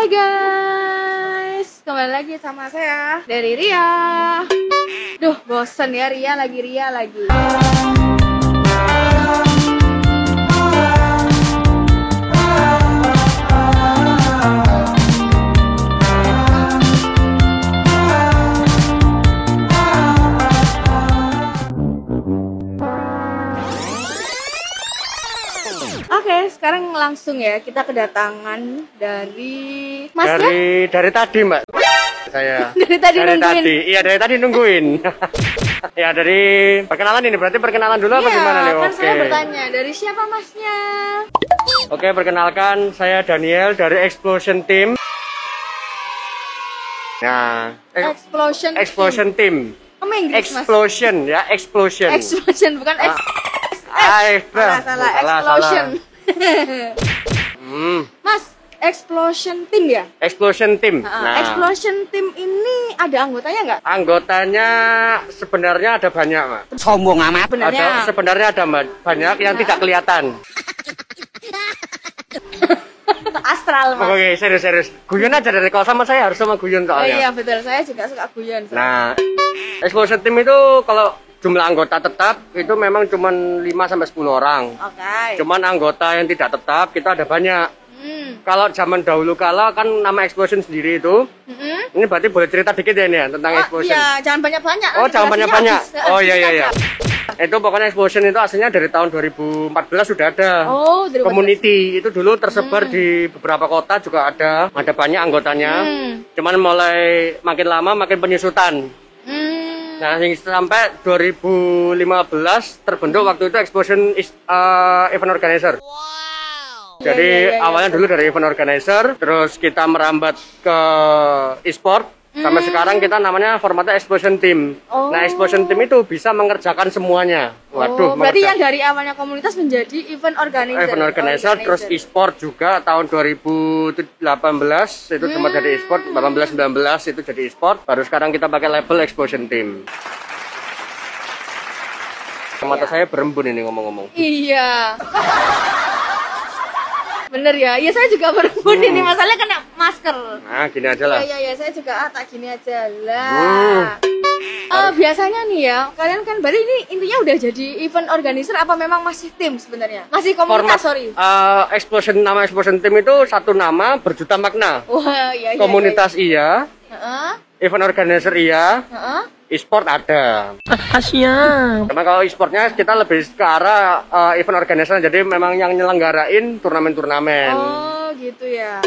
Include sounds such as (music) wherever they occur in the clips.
Hai guys, kembali lagi sama saya dari Ria. Duh, bosen ya Ria lagi Ria lagi. Oke, sekarang langsung ya kita kedatangan dari Mas ya? dari dari tadi mbak saya (laughs) Dari tadi dari nungguin. tadi iya dari tadi nungguin (laughs) ya dari perkenalan ini berarti perkenalan dulu apa Iya, gimana nih kan oke saya bertanya dari siapa masnya? oke perkenalkan saya Daniel dari Explosion Team nah Explosion. Explosion Team Kamu Inggris mas? Explosion ya Explosion Explosion bukan Ah, ex. Eh, Salah salah. salah, Explosion. Hmm, mas, Explosion Team ya? Explosion Team Ah, nah Explosion Team ini ada anggotanya nggak? anggotanya sebenarnya ada banyak mbak sombong amat Sebenarnya. Ada sebenarnya ada banyak yang tidak kelihatan. Astral mas. Oke, serius serius. Guyon aja dari kalau sama saya harus sama guyon Oh iya soalnya. betul, saya juga suka guyon. Nah, Explosion Team itu kalau jumlah anggota tetap itu memang cuma 5 sampai 10 orang. Oke. Cuman anggota yang tidak tetap kita ada banyak. Hmm. Kalau zaman dahulu kala kan nama Explosion sendiri itu, Mm-mm. ini berarti boleh cerita dikit ya ini ya tentang Oh, Explosion. iya, jangan banyak-banyak. Oh, jangan banyak-banyak. habis. Oh iya iya iya. Habis Itu pokoknya Explosion itu aslinya dari tahun 2014 sudah ada. Oh, Community itu dulu tersebar di beberapa kota juga ada. Ada banyak anggotanya. Hmm. Cuman mulai makin lama makin penyusutan. Hmm. Nah, hingga sampai 2015 terbentuk waktu itu Explosion is, uh, Event Organizer. Jadi Iya, iya, iya, awalnya dulu dari event organizer, terus kita merambat ke e-sport. Sampai sekarang kita namanya formatnya Explosion Team. Hmm. Oh. Nah, Explosion Team itu bisa mengerjakan semuanya. Waduh, oh, berarti yang dari awalnya komunitas menjadi event organizer. event organizer, terus e-sport juga tahun 2018 itu cuma Hmm. jadi e-sport, 18 19 itu jadi e-sport. Baru sekarang kita pakai label Explosion Team. Mata saya berembun ini ngomong-ngomong. Iya. (laughs) Bener ya, iya saya juga berembun Hmm. ini masalahnya kena masker. Nah, gini aja lah. Iya iya iya, saya juga ah, tak gini aja Hmm. lah. Eh, biasanya nih ya, kalian kan berarti ini intinya udah jadi event organizer apa memang masih tim sebenarnya? Masih Format komunitas, sorry. eh, Explosion nama Explosion Team itu satu nama berjuta makna. Wah, iya iya. Komunitas iya, iya. Heeh. event organizer iya, Heeh. E-sport ada. kasihan Karena kalau e-sportnya kita lebih ke arah eh, event organizer, jadi memang yang nyelenggarain turnamen-turnamen. Oh, gitu ya.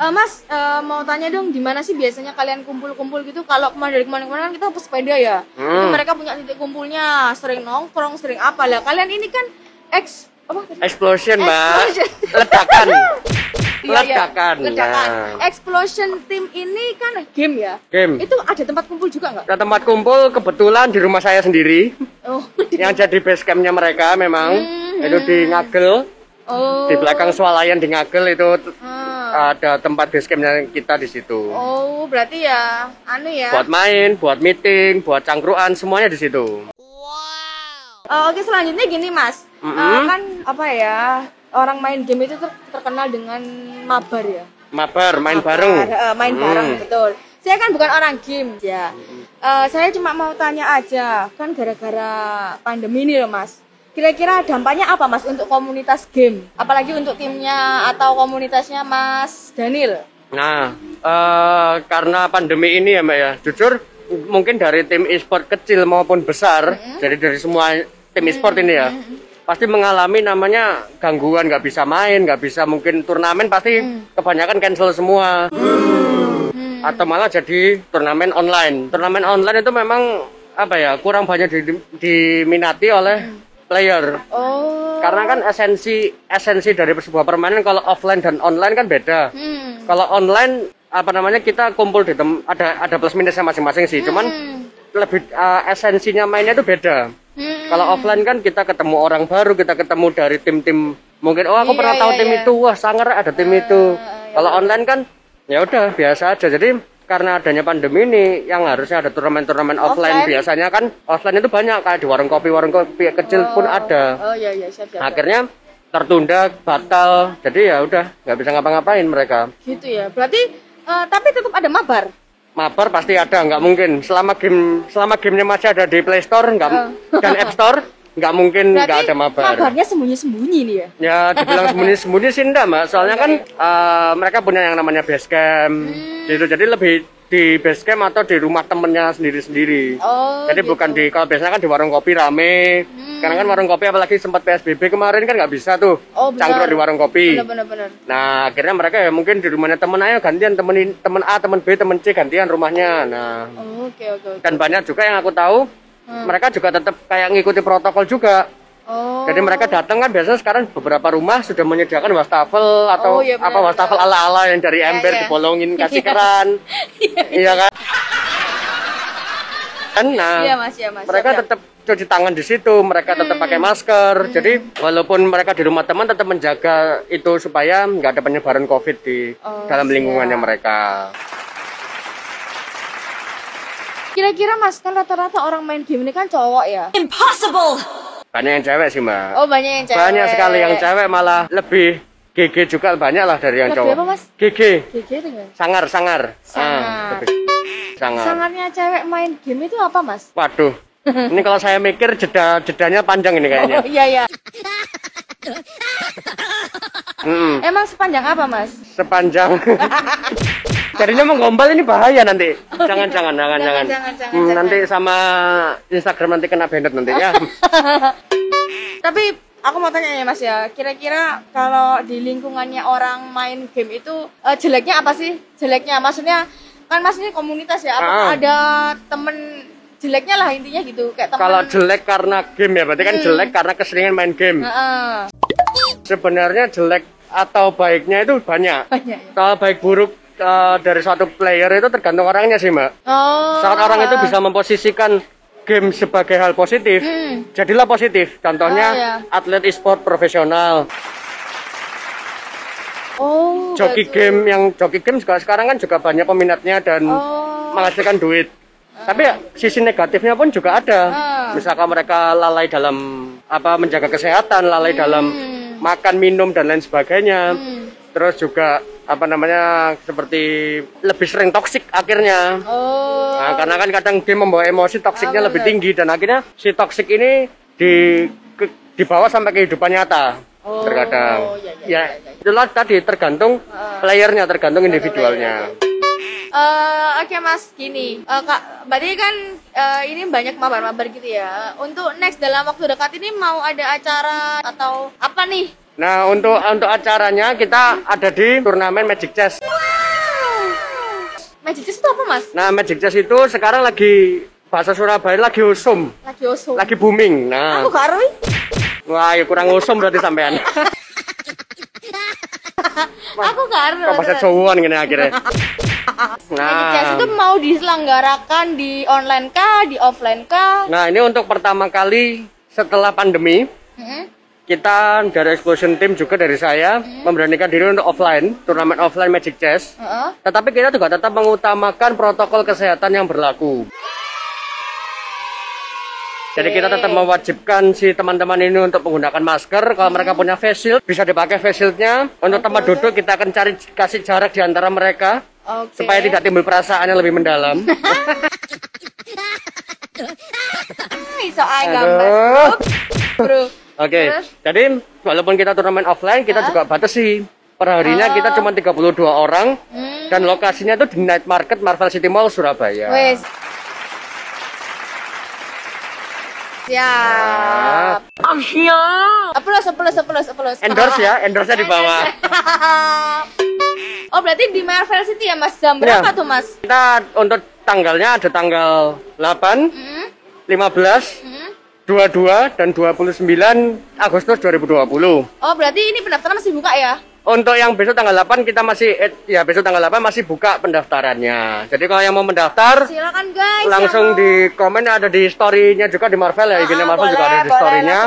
Eh, mas, eh, mau tanya dong, di mana sih biasanya kalian kumpul-kumpul gitu? Kalau kemarin dari kemarin-kemarin kan kita pesepeda ya. Hmm. Itu mereka punya titik kumpulnya, sering nongkrong, sering apa lah. Kalian ini kan ex apa? Explosion, Mbak. Explosion. Ledakan. (laughs) Iya, iya. Ledakan. Ledakan. Nah. Explosion Team ini kan game ya. Game. Itu ada tempat kumpul juga nggak? Nah, tempat kumpul kebetulan di rumah saya sendiri. Oh, yang jadi base campnya mereka memang Hmm. itu di Ngagel. oh. Di belakang swalayan di Ngagel itu Ah. ada tempat base campnya kita di situ. Oh, berarti ya, anu ya. Buat main, buat meeting, buat cangkruan, semuanya di situ. Oh, oke selanjutnya gini mas, Mm-mm. Eh, kan apa ya orang main game itu ter- terkenal dengan mabar ya. Mabar, main Mabar, bareng. eh, main Hmm. bareng betul. Saya kan bukan orang game ya. Eh, saya cuma mau tanya aja, kan gara-gara pandemi ini loh mas. Kira-kira dampaknya apa mas untuk komunitas game? Apalagi untuk timnya atau komunitasnya mas Daniel? Nah, eh, karena pandemi ini ya Mbak ya, jujur mungkin dari tim e-sport kecil maupun besar, jadi dari semua tim e-sport ini ya, pasti mengalami namanya gangguan, nggak bisa main, nggak bisa mungkin turnamen pasti kebanyakan cancel semua, atau malah jadi turnamen online. Turnamen online itu memang apa ya kurang banyak di- diminati oleh player. Oh. Karena kan esensi esensi dari sebuah permainan kalau offline dan online kan beda. Hmm. Kalau online apa namanya kita kumpul di tem ada ada plus minusnya masing-masing sih. Cuman Hmm. lebih eh, esensinya mainnya itu beda. Hmm. Kalau offline kan kita ketemu orang baru, kita ketemu dari tim-tim mungkin oh aku Iya, pernah tahu iya, tim iya. itu, wah sangar ada tim itu. iya, Kalau online kan ya udah biasa aja. Jadi karena adanya pandemi ini yang harusnya ada turnamen-turnamen offline, Offline? biasanya kan offline itu banyak kayak di warung kopi warung kopi kecil pun ada Oh iya iya siap siap. siap. akhirnya tertunda, batal. Jadi ya udah nggak bisa ngapa-ngapain mereka. Gitu ya. Berarti eh, tapi tetap ada mabar. Mabar pasti ada, nggak mungkin. Selama game selama gamenya masih ada di Play Store nggak dan App Store, nggak mungkin nggak ada mabar. mabarnya sembunyi-sembunyi nih ya. Ya dibilang sembunyi-sembunyi sih enggak mbak Soalnya kan eh, mereka punya yang namanya base camp Hmm. gitu. Jadi lebih di base camp atau di rumah temennya sendiri-sendiri Oh. Jadi gitu. bukan di, kalau biasanya kan di warung kopi rame Sekarang kan warung kopi apalagi sempat PSBB kemarin kan nggak bisa tuh Oh. Cangkruk di warung kopi Bener-bener bener. Nah akhirnya mereka ya mungkin di rumahnya temen ayo gantian temenin temen A, temen B, temen C gantian rumahnya Nah Oh, Oke oke oke. dan banyak juga yang aku tahu Hmm. mereka juga tetap kayak ngikuti protokol juga Oh. jadi mereka datang kan biasanya sekarang beberapa rumah sudah menyediakan wastafel atau Oh, iya, benar, apa wastafel benar. ala-ala yang dari Iya, ember iya. dibolongin (laughs) kasih keran. iya kan? Kan, Nah, Iya mas ya mas. mereka Siap, tetap cuci tangan di situ, mereka tetap Hmm. pakai masker. Jadi walaupun mereka di rumah teman tetap menjaga itu supaya nggak ada penyebaran COVID di Oh, dalam lingkungannya siap. mereka. Kira-kira mas kan rata-rata orang main game ini kan cowok ya. Banyak yang cewek sih, Mbak. Oh banyak yang cewek. Banyak sekali yang cewek malah lebih GG juga banyak lah dari yang Lebih cowok. apa, Mas? GG. GG itu? Sangar, sangar. Sangar. Ah, lebih. sangar. Sangatnya cewek main game itu apa mas? Waduh. (laughs) Ini kalau saya mikir jeda jedanya panjang ini kayaknya. Oh iya iya. (laughs) Mm, Emang sepanjang apa mas? sepanjang. (laughs) Jadinya menggombal ini bahaya nanti. Jangan jangan jangan jangan. jangan, jangan, Hmm, jangan. Nanti sama Instagram nanti kena banned nanti ya. Tapi aku mau tanya ya mas ya. Kira-kira kalau di lingkungannya orang main game itu eh, jeleknya apa sih? Jeleknya maksudnya kan mas ini komunitas ya. Apakah Ah. ada temen jeleknya lah intinya gitu kayak temen. Kalau jelek karena game ya, berarti kan Hmm. jelek karena keseringan main game. Heeh. Sebenarnya jelek atau baiknya itu banyak. banyak. ya. Kalau baik buruk eh, dari suatu player itu tergantung orangnya sih, Mbak. Oh. Saat orang itu bisa memposisikan game sebagai hal positif, Hmm. jadilah positif. Contohnya Oh, iya. atlet e-sport profesional, Oh. joki game yang joki game juga sekarang kan juga banyak peminatnya dan Oh. menghasilkan duit. Tapi ya, sisi negatifnya pun juga ada. Ah. Misalkan mereka lalai dalam apa menjaga kesehatan, lalai dalam makan, minum dan lain sebagainya. Hmm. Terus juga apa namanya seperti lebih sering toksik akhirnya. Oh. Nah, karena kan kadang dia membawa emosi toksiknya Ah, lebih tinggi dan akhirnya si toksik ini di ke- dibawa sampai kehidupan nyata Oh, terkadang. iya, iya, ya, iya, iya. itulah tadi tergantung Ah. playernya, tergantung individualnya. Eh, oke mas, gini, Eh, kak, berarti kan eh, ini banyak mabar-mabar gitu ya. Untuk next dalam waktu dekat ini mau ada acara atau apa nih? Nah, untuk untuk acaranya kita ada di turnamen Magic Chess. Magic Chess itu apa mas? Nah, Magic Chess itu sekarang lagi bahasa Surabaya lagi usum, Lagi usum. lagi booming. Nah, Aku gak wah, ya kurang usum berarti sampean. (laughs) Aku gak. Kok bahasa Jawaan gini akhirnya. Magic Chess Nah, itu mau diselenggarakan di online kah, di offline kah? nah ini untuk pertama kali setelah pandemi Hmm? kita dari Explosion Team juga dari saya memberanikan diri untuk offline, turnamen offline Magic Chess. Heeh. Tetapi kita juga tetap mengutamakan protokol kesehatan yang berlaku. Jadi kita tetap mewajibkan si teman-teman ini untuk menggunakan masker. Kalau mereka punya face shield, bisa dipakai face shieldnya. Untuk tempat duduk kita akan cari kasih jarak di antara mereka Oke. supaya tidak timbul perasaan yang lebih mendalam. (laughs) Iso gambar. Bro. Oke, Terus? jadi walaupun kita turnamen offline, kita juga batasi. Perharinya Oh. kita cuma 32 orang Hmm. dan lokasinya itu di Night Market Marvel City Mall Surabaya. Wes. Siap. Asia. Plus, plus, plus, plus. Endorse ya, endorse di bawah. (laughs) oh, berarti di Marvel City ya, Mas? Jam Ya. berapa tuh, Mas? Kita untuk tanggalnya ada tanggal 8, Hmm? 15, Hmm? 22 dan 29 Agustus 2020. Oh, berarti ini pendaftaran masih buka ya? Untuk yang besok tanggal 8 kita masih eh, ya besok tanggal 8 masih buka pendaftarannya. Jadi kalau yang mau mendaftar Silakan guys. langsung di komen ada di story-nya juga di Marvel ya, IG-nya Ah, Marvel juga boleh, ada di story-nya.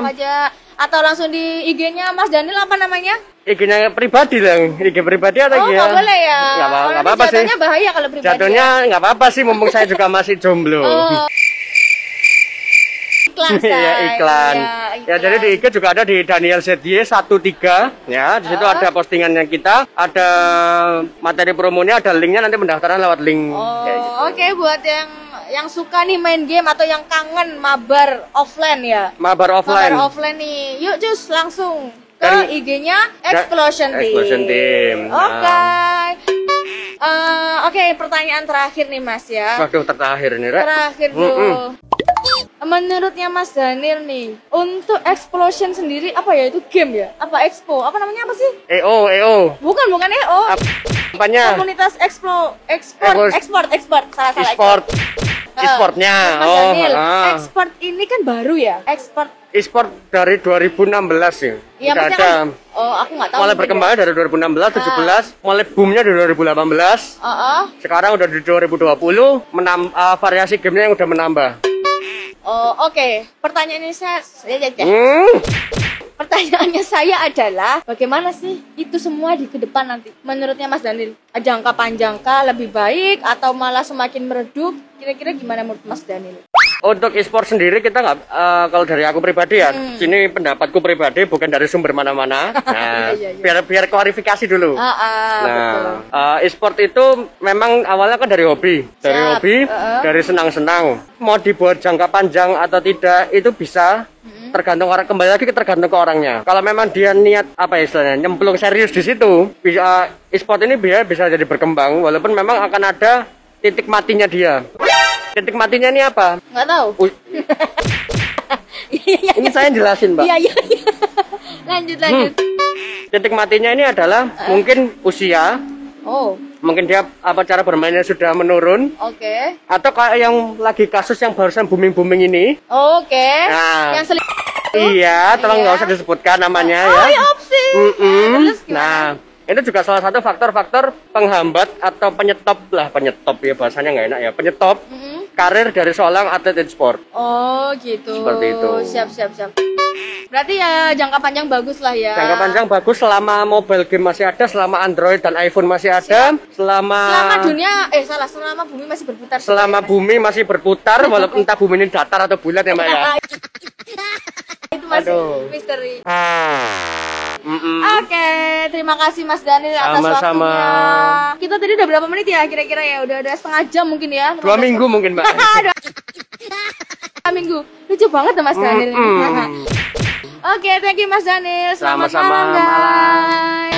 Atau langsung di IG-nya Mas Daniel apa namanya? IG-nya pribadi lah, IG pribadi atau Oh, IG nggak boleh ya. Nggak apa- Oh, nggak nanti apa-apa sih. Jatuhnya bahaya kalau pribadi. Jatuhnya nggak apa-apa sih, mumpung saya juga masih jomblo. ya. Oh. Iklan Iya say. iklan. Iya, Ya jadi di IG juga ada di Daniel ZY 13 ya. Di situ Oh. ada postingannya kita, ada materi promonya, ada linknya nanti pendaftaran lewat link. Oh, gitu. oke buat yang yang suka nih main game atau yang kangen mabar offline ya. Mabar offline. Mabar offline nih. Yuk cus langsung ke IG-nya Explosion Team. Explosion Team. Oke. Nah. Eh, oke, pertanyaan terakhir nih Mas ya. Waduh terakhir nih, Rek. Terakhir Mm-mm. tuh. Menurutnya Mas Daniel nih, untuk Explosion sendiri apa ya itu game ya? Apa expo? Apa namanya apa sih? EO, EO. Bukan, bukan EO. Apanya? Komunitas Explo, export, Expos- export, export. Salah, salah. E-sport. Eh, E-sportnya. Mas Oh, Daniel, ah. export ini kan baru ya? Export. E-sport dari 2016 ya. Iya, ada. kan, oh aku nggak tahu. mulai mungkin berkembangnya dari 2016, 17, mulai boomnya dari 2018. ya. Oh, oh. Sekarang udah di 2020, menam, eh, variasi gamenya yang udah menambah. Oh, oke. Pertanyaannya saya, ya, ya, ya. Hmm. pertanyaannya saya adalah bagaimana sih itu semua di ke depan nanti? Menurutnya Mas Daniel, jangka panjangkah lebih baik atau malah semakin meredup? Kira-kira gimana menurut Mas Daniel? Untuk e-sport sendiri kita nggak, eh, kalau dari aku pribadi ya, Hmm. sini pendapatku pribadi bukan dari sumber mana-mana. (laughs) Nah, Iya, iya, iya. biar biar klarifikasi dulu. Ah, betul. Nah, eh, e-sport itu memang awalnya kan dari hobi, dari Siap, hobi, uh-uh. dari senang-senang. Mau dibuat jangka panjang atau tidak itu bisa tergantung orang kembali lagi tergantung ke orangnya. Kalau memang dia niat apa ya istilahnya nyemplung serius di situ, bisa e-sport ini bisa bisa jadi berkembang walaupun memang akan ada titik matinya dia. Titik matinya ini apa? Nggak tahu. U- (laughs) Iya, iya, ini saya jelasin, Mbak. iya, iya. iya. lanjut, lanjut. Titik matinya ini adalah mungkin usia, Oh, mungkin dia apa cara bermainnya sudah menurun, oke. atau kayak yang lagi kasus yang barusan booming booming ini Oke. Nah. Yang iya tolong Iya. nggak usah disebutkan namanya Oh, ya iya, opsi. Terus gimana? nah itu juga salah satu faktor-faktor penghambat atau penyetop lah penyetop ya bahasanya nggak enak ya penyetop Mm-mm. karir dari seorang atlet e-sport Oh, gitu. Seperti itu. Siap, siap, siap. Berarti ya jangka panjang bagus lah ya. jangka panjang bagus selama mobile game masih ada selama Android dan iPhone masih ada selama Selama dunia, eh salah, selama bumi masih berputar. selama bumi masih berputar (laughs) walaupun entah bumi ini datar atau bulat ya mbak ya (laughs) itu masih Aduh. misteri. Mm-mm. Oke, terima kasih Mas Daniel atas Sama-sama. waktunya. Kita tadi udah berapa menit ya kira-kira ya? Udah ada setengah jam mungkin ya? dua minggu mungkin mbak (laughs) Dua minggu. Lucu banget tuh Mas Daniel. Mm-mm. (laughs) Oke, thank you Mas Daniel. Selamat Sama-sama, malam, guys.